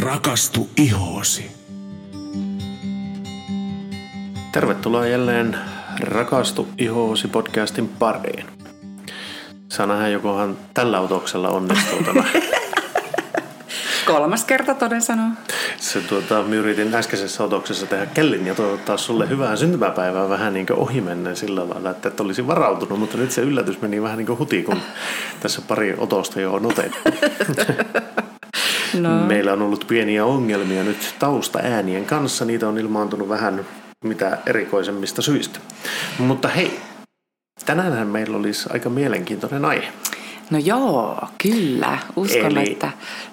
Rakastu ihoosi. Tervetuloa jälleen Rakastu ihoosi podcastin pariin. Saa nähdä, jokohan tällä otoksella onnistuu tämä. Kolmas kerta toden sanoo. Se, tuota, yritin äskeisessä otoksessa tehdä kellin ja toivottaa sulle hyvää syntymäpäivää vähän niin kuin ohimennen sillä lailla, että et olisi varautunut, mutta nyt se yllätys meni vähän niin kuin huti, kun tässä pari otosta jo on otettu. No. Meillä on ollut pieniä ongelmia nyt taustaäänien kanssa. Niitä on ilmaantunut vähän mitä erikoisemmista syistä. Mutta hei, tänään meillä olisi aika mielenkiintoinen aihe. No joo, kyllä. Uskon, Eli, että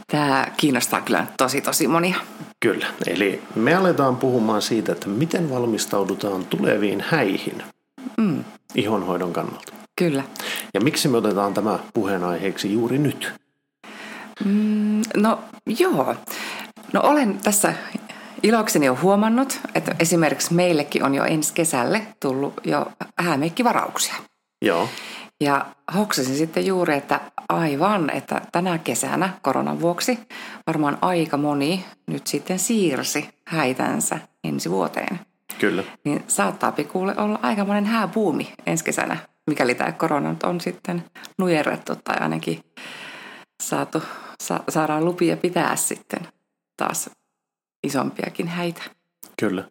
tämä kiinnostaa kyllä tosi tosi monia. Kyllä. Eli me aletaan puhumaan siitä, että miten valmistaudutaan tuleviin häihin mm. ihonhoidon kannalta. Kyllä. Ja miksi me otetaan tämä puheenaiheeksi juuri nyt? Mm, no joo. No olen tässä ilokseni jo huomannut, että esimerkiksi meillekin on jo ensi kesälle tullut jo häämeikkivarauksia. Joo. Ja hoksasin sitten juuri, että aivan, että tänä kesänä koronan vuoksi varmaan aika moni nyt sitten siirsi häitänsä ensi vuoteen. Kyllä. Niin saattaa pikuulle olla aika monen hääbuumi ensi kesänä, mikäli tämä korona on sitten nujerrettu tai ainakin saatu, sa, saadaan lupia pitää sitten taas isompiakin häitä. Kyllä.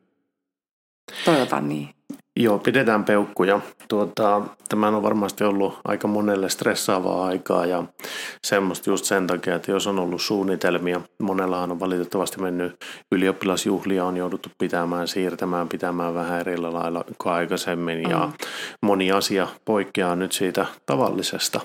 Toivotaan niin. Joo, pidetään peukkuja. Tuota, tämä on varmasti ollut aika monelle stressaavaa aikaa ja semmoista just sen takia, että jos on ollut suunnitelmia, monellahan on valitettavasti mennyt ylioppilasjuhlia, on jouduttu pitämään, siirtämään, pitämään vähän eri lailla kuin aikaisemmin ja mm. moni asia poikkeaa nyt siitä tavallisesta.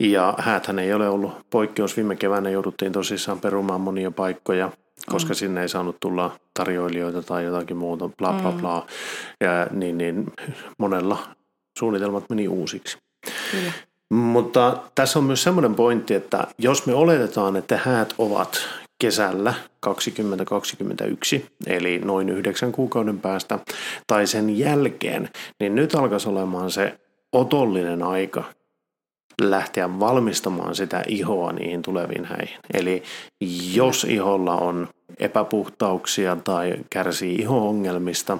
Ja hääthän ei ole ollut poikkeus. Viime keväänä jouduttiin tosissaan perumaan monia paikkoja koska mm. sinne ei saanut tulla tarjoilijoita tai jotakin muuta, bla bla mm. bla. Ja niin, niin monella suunnitelmat meni uusiksi. Kyllä. Mutta tässä on myös semmoinen pointti, että jos me oletetaan, että häät ovat kesällä 2021, eli noin yhdeksän kuukauden päästä, tai sen jälkeen, niin nyt alkaisi olemaan se otollinen aika lähteä valmistamaan sitä ihoa niihin tuleviin häihin. Eli jos iholla on epäpuhtauksia tai kärsii iho-ongelmista,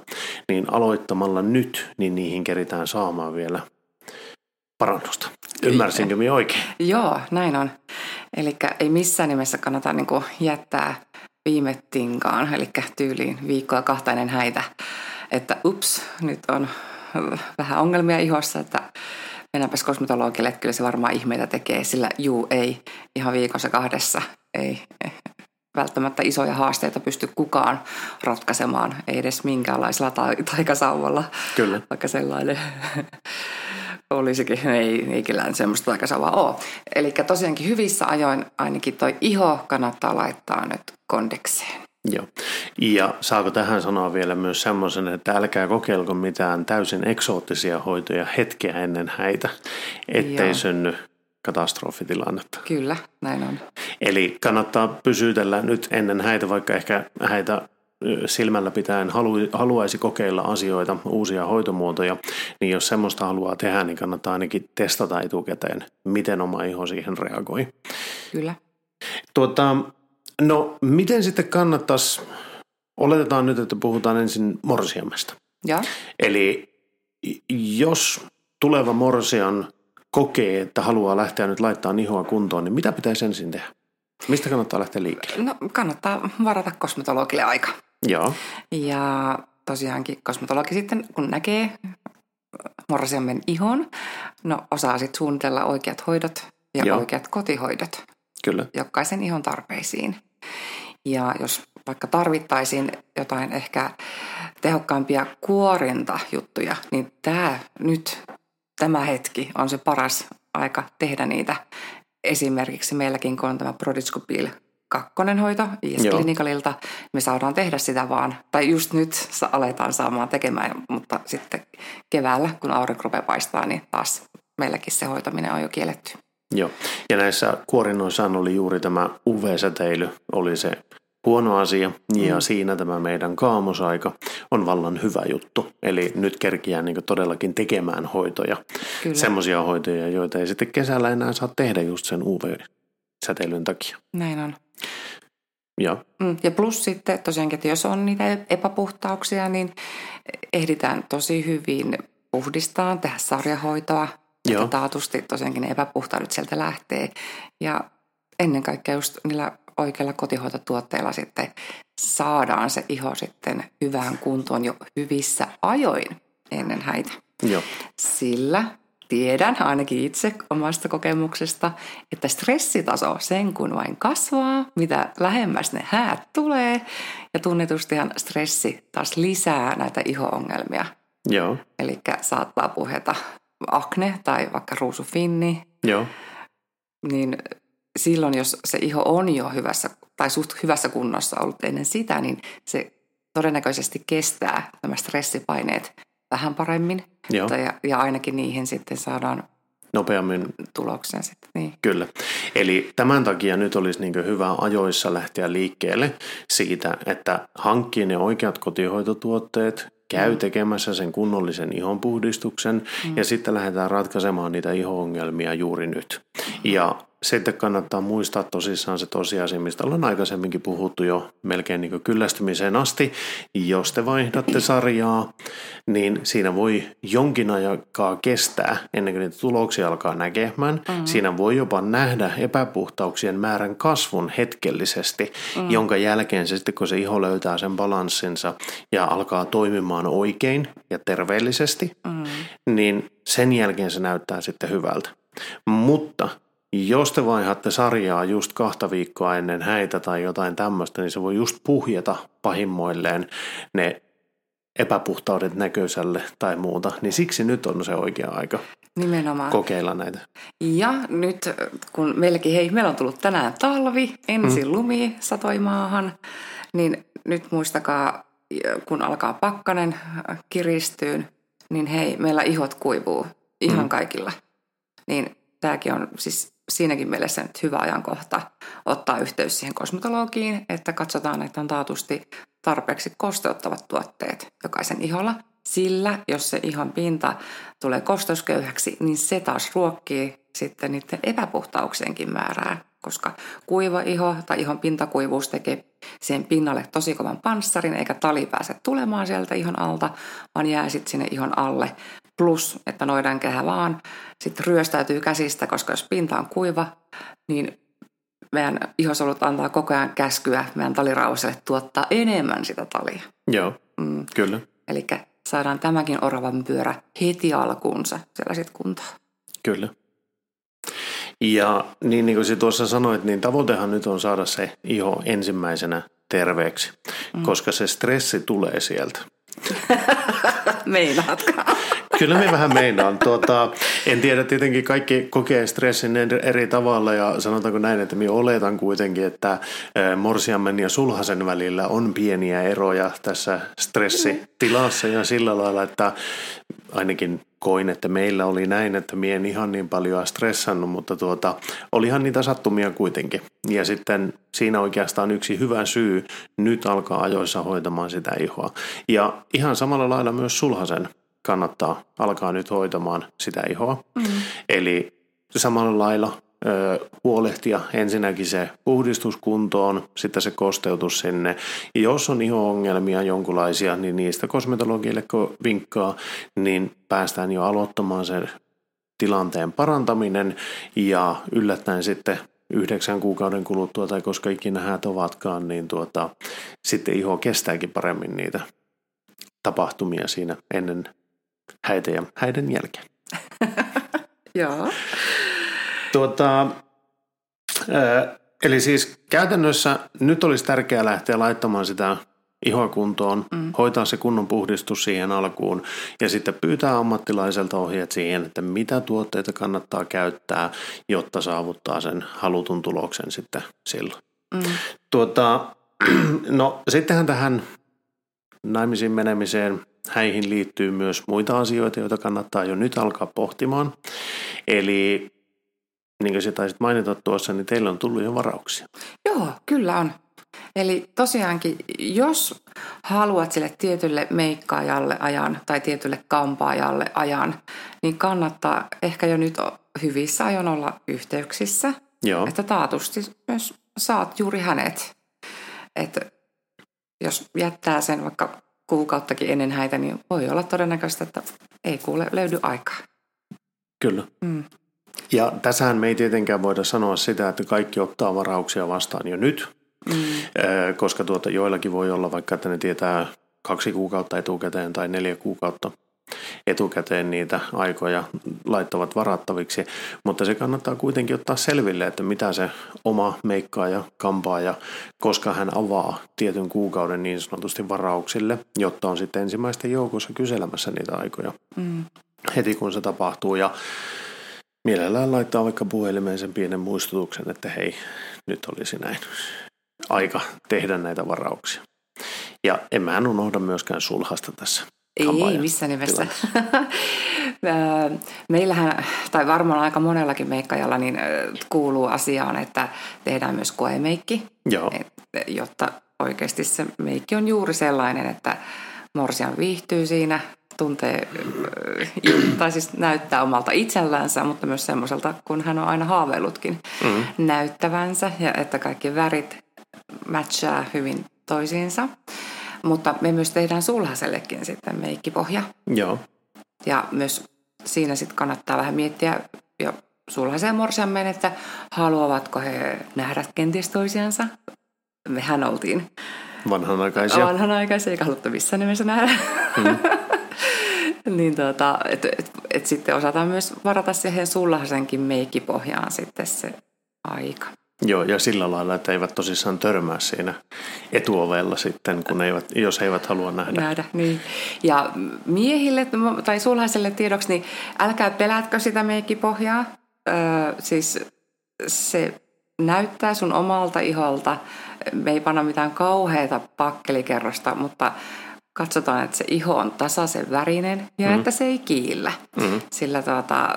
niin aloittamalla nyt, niin niihin keritään saamaan vielä parannusta. Ymmärsinkö minä oikein? Joo, näin on. Eli ei missään nimessä kannata niin jättää viime tinkaan, eli tyyliin viikkoa kahtainen häitä, että ups, nyt on vähän ongelmia ihossa, että mennäänpäs kosmetologille, että kyllä se varmaan ihmeitä tekee, sillä juu ei ihan viikossa kahdessa ei välttämättä isoja haasteita pysty kukaan ratkaisemaan, ei edes minkäänlaisella ta- taikasauvalla. Kyllä. Vaikka sellainen olisikin, ei, ei kyllä semmoista taikasauvaa ole. Eli tosiaankin hyvissä ajoin ainakin toi iho kannattaa laittaa nyt kondekseen. Joo. Ja saako tähän sanoa vielä myös semmoisen, että älkää kokeilko mitään täysin eksoottisia hoitoja hetkeä ennen häitä, ettei Joo. synny katastrofitilannetta. Kyllä, näin on. Eli kannattaa pysytellä nyt ennen häitä, vaikka ehkä häitä silmällä pitäen halu, haluaisi kokeilla asioita, uusia hoitomuotoja, niin jos semmoista haluaa tehdä, niin kannattaa ainakin testata etukäteen, miten oma iho siihen reagoi. Kyllä. Tuota, No, miten sitten kannattaisi, oletetaan nyt, että puhutaan ensin morsiamesta. Ja. Eli jos tuleva morsian kokee, että haluaa lähteä nyt laittaa ihoa kuntoon, niin mitä pitäisi ensin tehdä? Mistä kannattaa lähteä liikkeelle? No kannattaa varata kosmetologille aika. Joo. Ja tosiaankin kosmetologi sitten, kun näkee morsiamen ihon, no osaa sitten suunnitella oikeat hoidot ja Joo. oikeat kotihoidot. Kyllä. Jokaisen ihon tarpeisiin. Ja jos vaikka tarvittaisiin jotain ehkä tehokkaampia kuorintajuttuja, niin tämä nyt, tämä hetki on se paras aika tehdä niitä. Esimerkiksi meilläkin, kun on tämä Prodiscopil kakkonen hoito is Klinikalilta, me saadaan tehdä sitä vaan, tai just nyt aletaan saamaan tekemään, mutta sitten keväällä, kun aurinko rupeaa paistaa, niin taas meilläkin se hoitaminen on jo kielletty. Joo, ja näissä kuorinnoissaan oli juuri tämä UV-säteily, oli se huono asia, ja mm. siinä tämä meidän kaamosaika on vallan hyvä juttu. Eli nyt kerkiää niin todellakin tekemään hoitoja, semmoisia hoitoja, joita ei sitten kesällä enää saa tehdä just sen UV-säteilyn takia. Näin on. Joo. Mm, Ja plus sitten tosiaankin, että jos on niitä epäpuhtauksia, niin ehditään tosi hyvin puhdistaa, tehdä sarjahoitoa. Joo. Että taatusti tosiaankin ne epäpuhtaudet sieltä lähtee. Ja ennen kaikkea just niillä oikeilla kotihoitotuotteilla sitten saadaan se iho sitten hyvään kuntoon jo hyvissä ajoin ennen häitä. Joo. Sillä tiedän ainakin itse omasta kokemuksesta, että stressitaso sen kun vain kasvaa, mitä lähemmäs ne häät tulee. Ja tunnetustihan stressi taas lisää näitä iho-ongelmia. Joo. Eli saattaa puheta akne tai vaikka ruusufinni, Joo. niin silloin jos se iho on jo hyvässä tai suht hyvässä kunnossa ollut ennen sitä, niin se todennäköisesti kestää nämä stressipaineet vähän paremmin. Joo. Tai, ja ainakin niihin sitten saadaan Nopeammin tuloksen sitten. Niin. Kyllä. Eli tämän takia nyt olisi niin hyvä ajoissa lähteä liikkeelle siitä, että hankkii ne oikeat kotihoitotuotteet, käy tekemässä sen kunnollisen ihonpuhdistuksen mm. ja sitten lähdetään ratkaisemaan niitä iho-ongelmia juuri nyt. Ja sitten kannattaa muistaa tosissaan se tosiasia, mistä ollaan aikaisemminkin puhuttu jo melkein niin kyllästymiseen asti. Jos te vaihdatte sarjaa, niin siinä voi jonkin aikaa kestää ennen kuin niitä tuloksia alkaa näkemään. Mm. Siinä voi jopa nähdä epäpuhtauksien määrän kasvun hetkellisesti, mm. jonka jälkeen se sitten kun se iho löytää sen balanssinsa ja alkaa toimimaan oikein ja terveellisesti, mm. niin sen jälkeen se näyttää sitten hyvältä. Mutta jos te vaihdatte sarjaa just kahta viikkoa ennen häitä tai jotain tämmöistä, niin se voi just puhjeta pahimmoilleen ne epäpuhtaudet näköiselle tai muuta. Niin siksi nyt on se oikea aika Nimenomaan. kokeilla näitä. Ja nyt kun meilläkin, hei, meillä on tullut tänään talvi, ensin mm. lumi satoi maahan, niin nyt muistakaa, kun alkaa pakkanen kiristyyn, niin hei, meillä ihot kuivuu ihan mm. kaikilla. Niin tämäkin on siis siinäkin mielessä nyt hyvä ajankohta ottaa yhteys siihen kosmetologiin, että katsotaan, että on taatusti tarpeeksi kosteuttavat tuotteet jokaisen iholla. Sillä jos se ihon pinta tulee kosteusköyhäksi, niin se taas ruokkii sitten niiden epäpuhtauksienkin määrää, koska kuiva iho tai ihon pintakuivuus tekee siihen pinnalle tosi kovan panssarin, eikä tali pääse tulemaan sieltä ihon alta, vaan jää sitten sinne ihon alle. Plus, että noidan kehä vaan sitten ryöstäytyy käsistä, koska jos pinta on kuiva, niin meidän ihosolut antaa koko ajan käskyä meidän talirauselle tuottaa enemmän sitä talia. Joo, mm. kyllä. Eli saadaan tämäkin oravan pyörä heti alkuunsa siellä sitten kuntoon. Kyllä. Ja niin, niin kuin sä tuossa sanoit, niin tavoitehan nyt on saada se iho ensimmäisenä terveeksi, mm. koska se stressi tulee sieltä. Meinaatko? Kyllä me vähän meinaan. Tuota, en tiedä, tietenkin kaikki kokee stressin eri tavalla ja sanotaanko näin, että minä oletan kuitenkin, että morsiammen ja sulhasen välillä on pieniä eroja tässä stressitilassa ja sillä lailla, että ainakin koin, että meillä oli näin, että mie en ihan niin paljon stressannut, mutta tuota, olihan niitä sattumia kuitenkin. Ja sitten siinä oikeastaan yksi hyvä syy nyt alkaa ajoissa hoitamaan sitä ihoa. Ja ihan samalla lailla myös sulhasen kannattaa alkaa nyt hoitamaan sitä ihoa. Mm. Eli samalla lailla ö, huolehtia ensinnäkin se puhdistuskuntoon, sitten se kosteutus sinne. Ja jos on iho-ongelmia jonkunlaisia, niin niistä kosmetologille kun vinkkaa, niin päästään jo aloittamaan sen tilanteen parantaminen ja yllättäen sitten yhdeksän kuukauden kuluttua tai koska ikinä häät ovatkaan, niin tuota, sitten iho kestääkin paremmin niitä tapahtumia siinä ennen häitä ja häiden jälkeen. Joo. Tuota, eli siis käytännössä nyt olisi tärkeää lähteä laittamaan sitä ihoa kuntoon, mm. hoitaa se kunnon puhdistus siihen alkuun ja sitten pyytää ammattilaiselta ohjeet siihen, että mitä tuotteita kannattaa käyttää, jotta saavuttaa sen halutun tuloksen sitten silloin. Mm. Tuota, no sittenhän tähän naimisiin menemiseen häihin liittyy myös muita asioita, joita kannattaa jo nyt alkaa pohtimaan. Eli niin kuin sä taisit mainita tuossa, niin teillä on tullut jo varauksia. Joo, kyllä on. Eli tosiaankin, jos haluat sille tietylle meikkaajalle ajan tai tietylle kampaajalle ajan, niin kannattaa ehkä jo nyt hyvissä ajoin olla yhteyksissä. Joo. Että taatusti myös saat juuri hänet. että jos jättää sen vaikka kuukauttakin ennen häitä, niin voi olla todennäköistä, että ei kuule löydy aikaa. Kyllä. Mm. Ja tässähän me ei tietenkään voida sanoa sitä, että kaikki ottaa varauksia vastaan jo nyt, Mm. Koska tuota, joillakin voi olla vaikka, että ne tietää kaksi kuukautta etukäteen tai neljä kuukautta etukäteen niitä aikoja laittavat varattaviksi, mutta se kannattaa kuitenkin ottaa selville, että mitä se oma meikkaaja, kampaaja, koska hän avaa tietyn kuukauden niin sanotusti varauksille, jotta on sitten ensimmäisten joukossa kyselemässä niitä aikoja Mm. heti kun se tapahtuu ja mielellään laittaa vaikka puhelimeen sen pienen muistutuksen, että hei, nyt olisi näin aika tehdä näitä varauksia. Ja en mä unohda myöskään sulhasta tässä. Ei, kampaajan missä nimessä. Meillähän, tai varmaan aika monellakin meikkajalla, niin kuuluu asiaan, että tehdään myös koemeikki, Joo, et- jotta oikeasti se meikki on juuri sellainen, että morsian viihtyy siinä, tuntee, tai siis näyttää omalta itsellänsä, mutta myös semmoiselta, kun hän on aina haaveillutkin mm, näyttävänsä, ja että kaikki värit matchaa hyvin toisiinsa. Mutta me myös tehdään sulhasellekin sitten meikkipohja. joo, Ja myös siinä sitten kannattaa vähän miettiä jo sulhaisen morsiamen, että haluavatko he nähdä kenties toisiansa. Mehän oltiin vanhanaikaisia. vanhanaikaisia eikä haluttu missään nimessä nähdä. Mm. niin tota, et, et, et sitten osataan myös varata siihen sulhasenkin meikkipohjaan sitten se aika. Joo, ja sillä lailla, että eivät tosissaan törmää siinä etuovella sitten, kun eivät, jos eivät halua nähdä. nähdä. Niin. Ja miehille tai sulhaiselle tiedoksi, niin älkää pelätkö sitä meikkipohjaa. Öö, siis se näyttää sun omalta iholta. Me ei panna mitään kauheita pakkelikerrosta, mutta katsotaan, että se iho on tasaisen värinen ja mm. että se ei kiillä. Mm. Sillä tuota,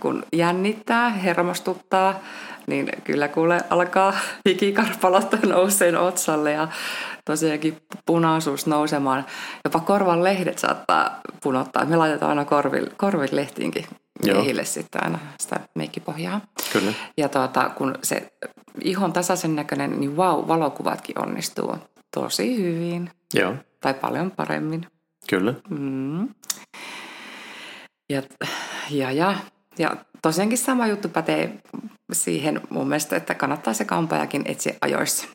kun jännittää, hermostuttaa, niin kyllä kuule alkaa hikikarpalot nouseen otsalle ja tosiaankin punaisuus nousemaan. Jopa korvan lehdet saattaa punottaa. Me laitetaan aina korville, korville lehtiinkin miehille sitten aina sitä meikkipohjaa. Kyllä. Ja tuota, kun se ihon tasaisen näköinen, niin vau, valokuvatkin onnistuu tosi hyvin Joo, tai paljon paremmin. kyllä. Mm. Ja, ja, ja, ja tosiaankin sama juttu pätee siihen mun mielestä, että kannattaa se kampaajakin etsiä ajoissa.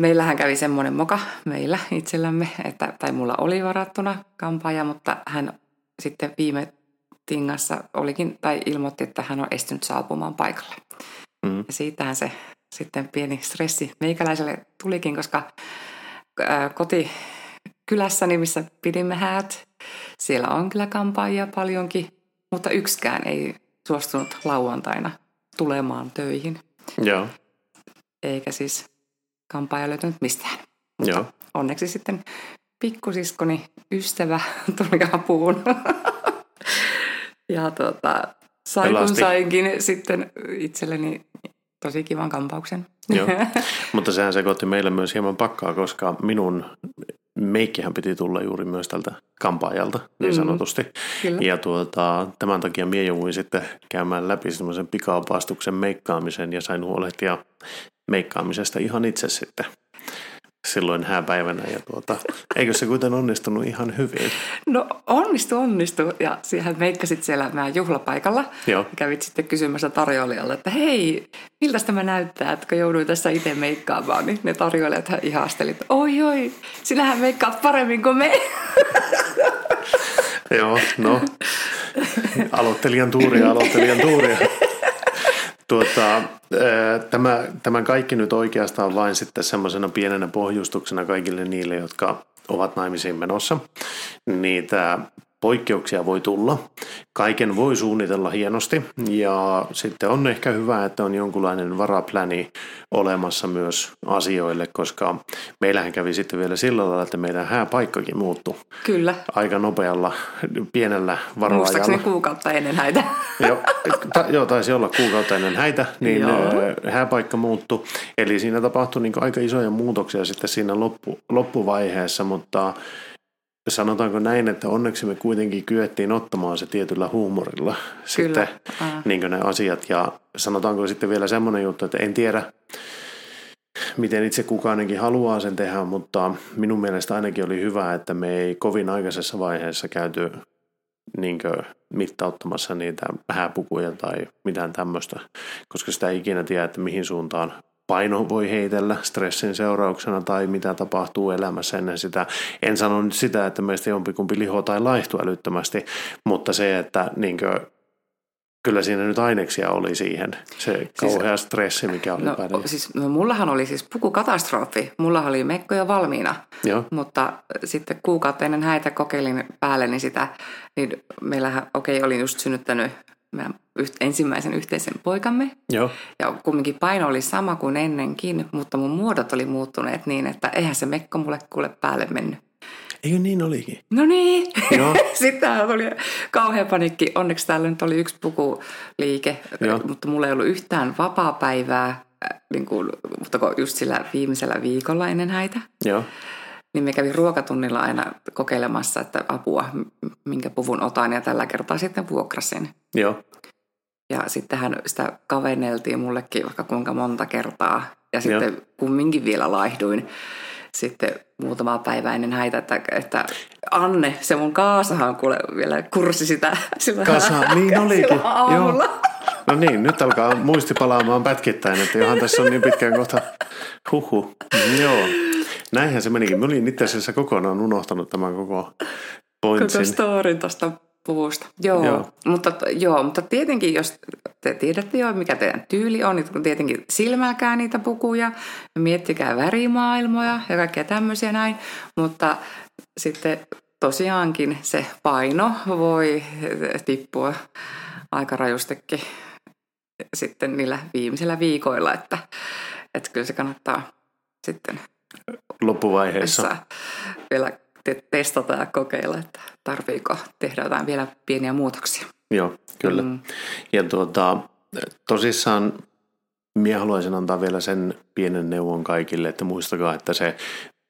Meillähän kävi semmoinen moka meillä itsellämme, että, tai mulla oli varattuna kampaaja, mutta hän sitten viime tingassa olikin, tai ilmoitti, että hän on estynyt saapumaan paikalle. Mm. Ja siitähän se sitten pieni stressi meikäläiselle tulikin, koska ää, koti kylässäni, missä pidimme häät, siellä on kyllä kampaajia paljonkin, mutta yksikään ei suostunut lauantaina tulemaan töihin, Joo, eikä siis kampaaja löytynyt mistään. Mutta joo. onneksi sitten pikkusiskoni ystävä tuli apuun. ja tuota, sain kun sainkin sitten itselleni tosi kivan kampauksen. Joo. Mutta sehän sekoitti meille myös hieman pakkaa, koska minun meikkihän piti tulla juuri myös tältä kampaajalta, niin Mm. sanotusti. Kyllä. Ja tuota, tämän takia mie jouduin sitten käymään läpi semmoisen pikaopastuksen meikkaamisen ja sain huolehtia meikkaamisesta ihan itse sitten silloin hääpäivänä. Ja tuota, eikö se kuitenkin onnistunut ihan hyvin? No onnistu, onnistu. Ja siihen meikkasit siellä meidän juhlapaikalla. Joo. Kävit sitten kysymässä tarjoilijalle, että hei, miltä tämä näyttää, että kun jouduin tässä itse meikkaamaan, niin ne tarjoilijat ihastelit, oi oi, sinähän meikkaat paremmin kuin me. Joo, no. Aloittelijan tuuria, aloittelijan tuuria. Tuota, ää, tämä, tämä kaikki nyt oikeastaan vain sitten semmoisena pienenä pohjustuksena kaikille niille, jotka ovat naimisiin menossa. Niitä poikkeuksia voi tulla. Kaiken voi suunnitella hienosti ja sitten on ehkä hyvä, että on jonkunlainen varapläni olemassa myös asioille, koska meillähän kävi sitten vielä sillä lailla, että meidän hääpaikkakin muuttui Kyllä, aika nopealla, pienellä muistaakseni varoajalla. kuukautta ennen häitä. Joo, ta, joo, taisi olla kuukautta ennen häitä, niin Joo. hääpaikka muuttui. Eli siinä tapahtui niin aika isoja muutoksia sitten siinä loppu, loppuvaiheessa, mutta sanotaanko näin, että onneksi me kuitenkin kyettiin ottamaan se tietyllä huumorilla sitten niin ne asiat. Ja sanotaanko sitten vielä semmoinen juttu, että en tiedä, miten itse kukaanenkin haluaa sen tehdä, mutta minun mielestä ainakin oli hyvä, että me ei kovin aikaisessa vaiheessa käyty niin mittauttamassa niitä hääpukuja tai mitään tämmöistä, koska sitä ei ikinä tiedä, että mihin suuntaan paino voi heitellä stressin seurauksena tai mitä tapahtuu elämässä ennen sitä. En sano nyt sitä, että meistä jompikumpi liho tai laihtuu älyttömästi, mutta se, että niin kuin, kyllä siinä nyt aineksia oli siihen. Se siis, kauhea stressi, mikä oli no, päällä. Siis, no, mullahan oli siis pukukatastrofi. Mullahan oli mekkoja valmiina. Joo. Mutta sitten kuukautta ennen häitä kokeilin päälle, niin sitä, niin meillähän, okei, okay, olin just synnyttänyt meidän ensimmäisen yhteisen poikamme. Joo. Ja kumminkin paino oli sama kuin ennenkin, mutta mun muodot oli muuttuneet niin, että eihän se mekko mulle kuule päälle mennyt. Eikö niin olikin? No niin. Joo. Sitten tuli kauhea panikki. Onneksi täällä nyt oli yksi pukuliike, Joo. mutta mulla ei ollut yhtään vapaa-päivää, äh, niin kuin, mutta just sillä viimeisellä viikolla ennen häitä. Joo. Niin me kävin ruokatunnilla aina kokeilemassa, että apua, minkä puvun otan ja tällä kertaa sitten vuokrasin. Joo. Ja sittenhän sitä kavenneltiin mullekin vaikka kuinka monta kertaa. Ja sitten Joo. kumminkin vielä laihduin sitten muutama päivä ennen häitä, että, että Anne, se mun kaasahan kuule vielä kurssi sitä sillä, Kasa, niin olikin. Joo. No niin, nyt alkaa muisti palaamaan pätkittäin, että johan tässä on niin pitkään kohta huhu. Joo, näinhän se menikin. Mä olin itse asiassa kokonaan unohtanut tämän koko pointsin. Koko storin tuosta puvusta. Joo, joo. Mutta, joo, mutta tietenkin jos te tiedätte jo, mikä teidän tyyli on, niin tietenkin silmääkää niitä pukuja, miettikää värimaailmoja ja kaikkea tämmöisiä näin, mutta sitten tosiaankin se paino voi tippua aika rajustikin sitten niillä viimeisillä viikoilla, että, että kyllä se kannattaa sitten loppuvaiheessa vielä te- testata ja kokeilla, että tarviiko tehdä jotain vielä pieniä muutoksia. Joo, kyllä. Mm. Ja tuota, tosissaan minä haluaisin antaa vielä sen pienen neuvon kaikille, että muistakaa, että se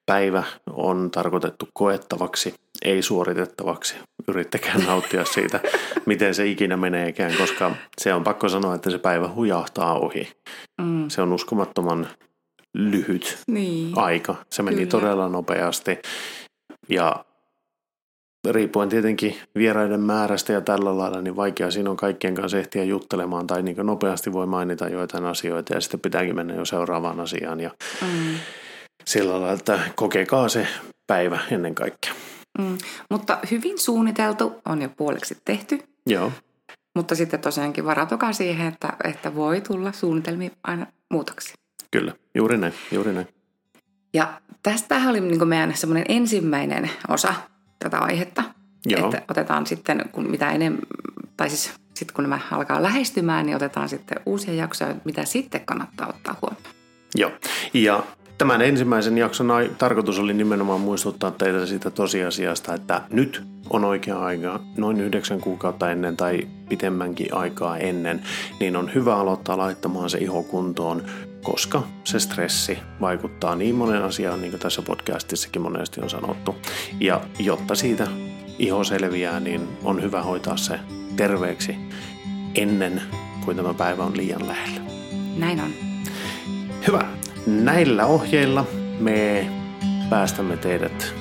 päivä on tarkoitettu koettavaksi, ei suoritettavaksi. Yrittäkää nauttia siitä, miten se ikinä meneekään, koska se on pakko sanoa, että se päivä hujahtaa ohi. Mm. Se on uskomattoman lyhyt niin. aika. Se meni Kyllä. todella nopeasti. Ja riippuen tietenkin vieraiden määrästä ja tällä lailla, niin vaikea siinä on kaikkien kanssa ehtiä juttelemaan tai niin nopeasti voi mainita joitain asioita ja sitten pitääkin mennä jo seuraavaan asiaan ja mm. sillä lailla, että kokekaa se päivä ennen kaikkea. Mm. Mutta hyvin suunniteltu on jo puoleksi tehty. Joo. Mutta sitten tosiaankin varautukaa siihen, että, että voi tulla suunnitelmiin aina muutoksia. Kyllä, juuri näin, juuri näin. Ja tästä oli niin meidän semmoinen ensimmäinen osa tätä aihetta. Joo. Että otetaan sitten, kun mitä enemmän, tai siis sitten kun nämä alkaa lähestymään, niin otetaan sitten uusia jaksoja, mitä sitten kannattaa ottaa huomioon. Joo, ja tämän ensimmäisen jakson tarkoitus oli nimenomaan muistuttaa teitä siitä tosiasiasta, että nyt on oikea aika, noin yhdeksän kuukautta ennen tai pitemmänkin aikaa ennen, niin on hyvä aloittaa laittamaan se iho kuntoon koska se stressi vaikuttaa niin monen asiaan, niin kuin tässä podcastissakin monesti on sanottu. Ja jotta siitä iho selviää, niin on hyvä hoitaa se terveeksi ennen kuin tämä päivä on liian lähellä. Näin on. Hyvä. Näillä ohjeilla me päästämme teidät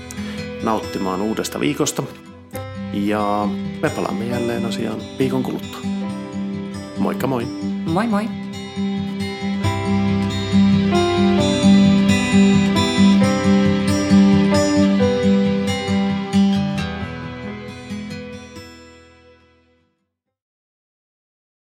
nauttimaan uudesta viikosta. Ja me palaamme jälleen asiaan viikon kuluttua. Moikka moi! Moi moi! Música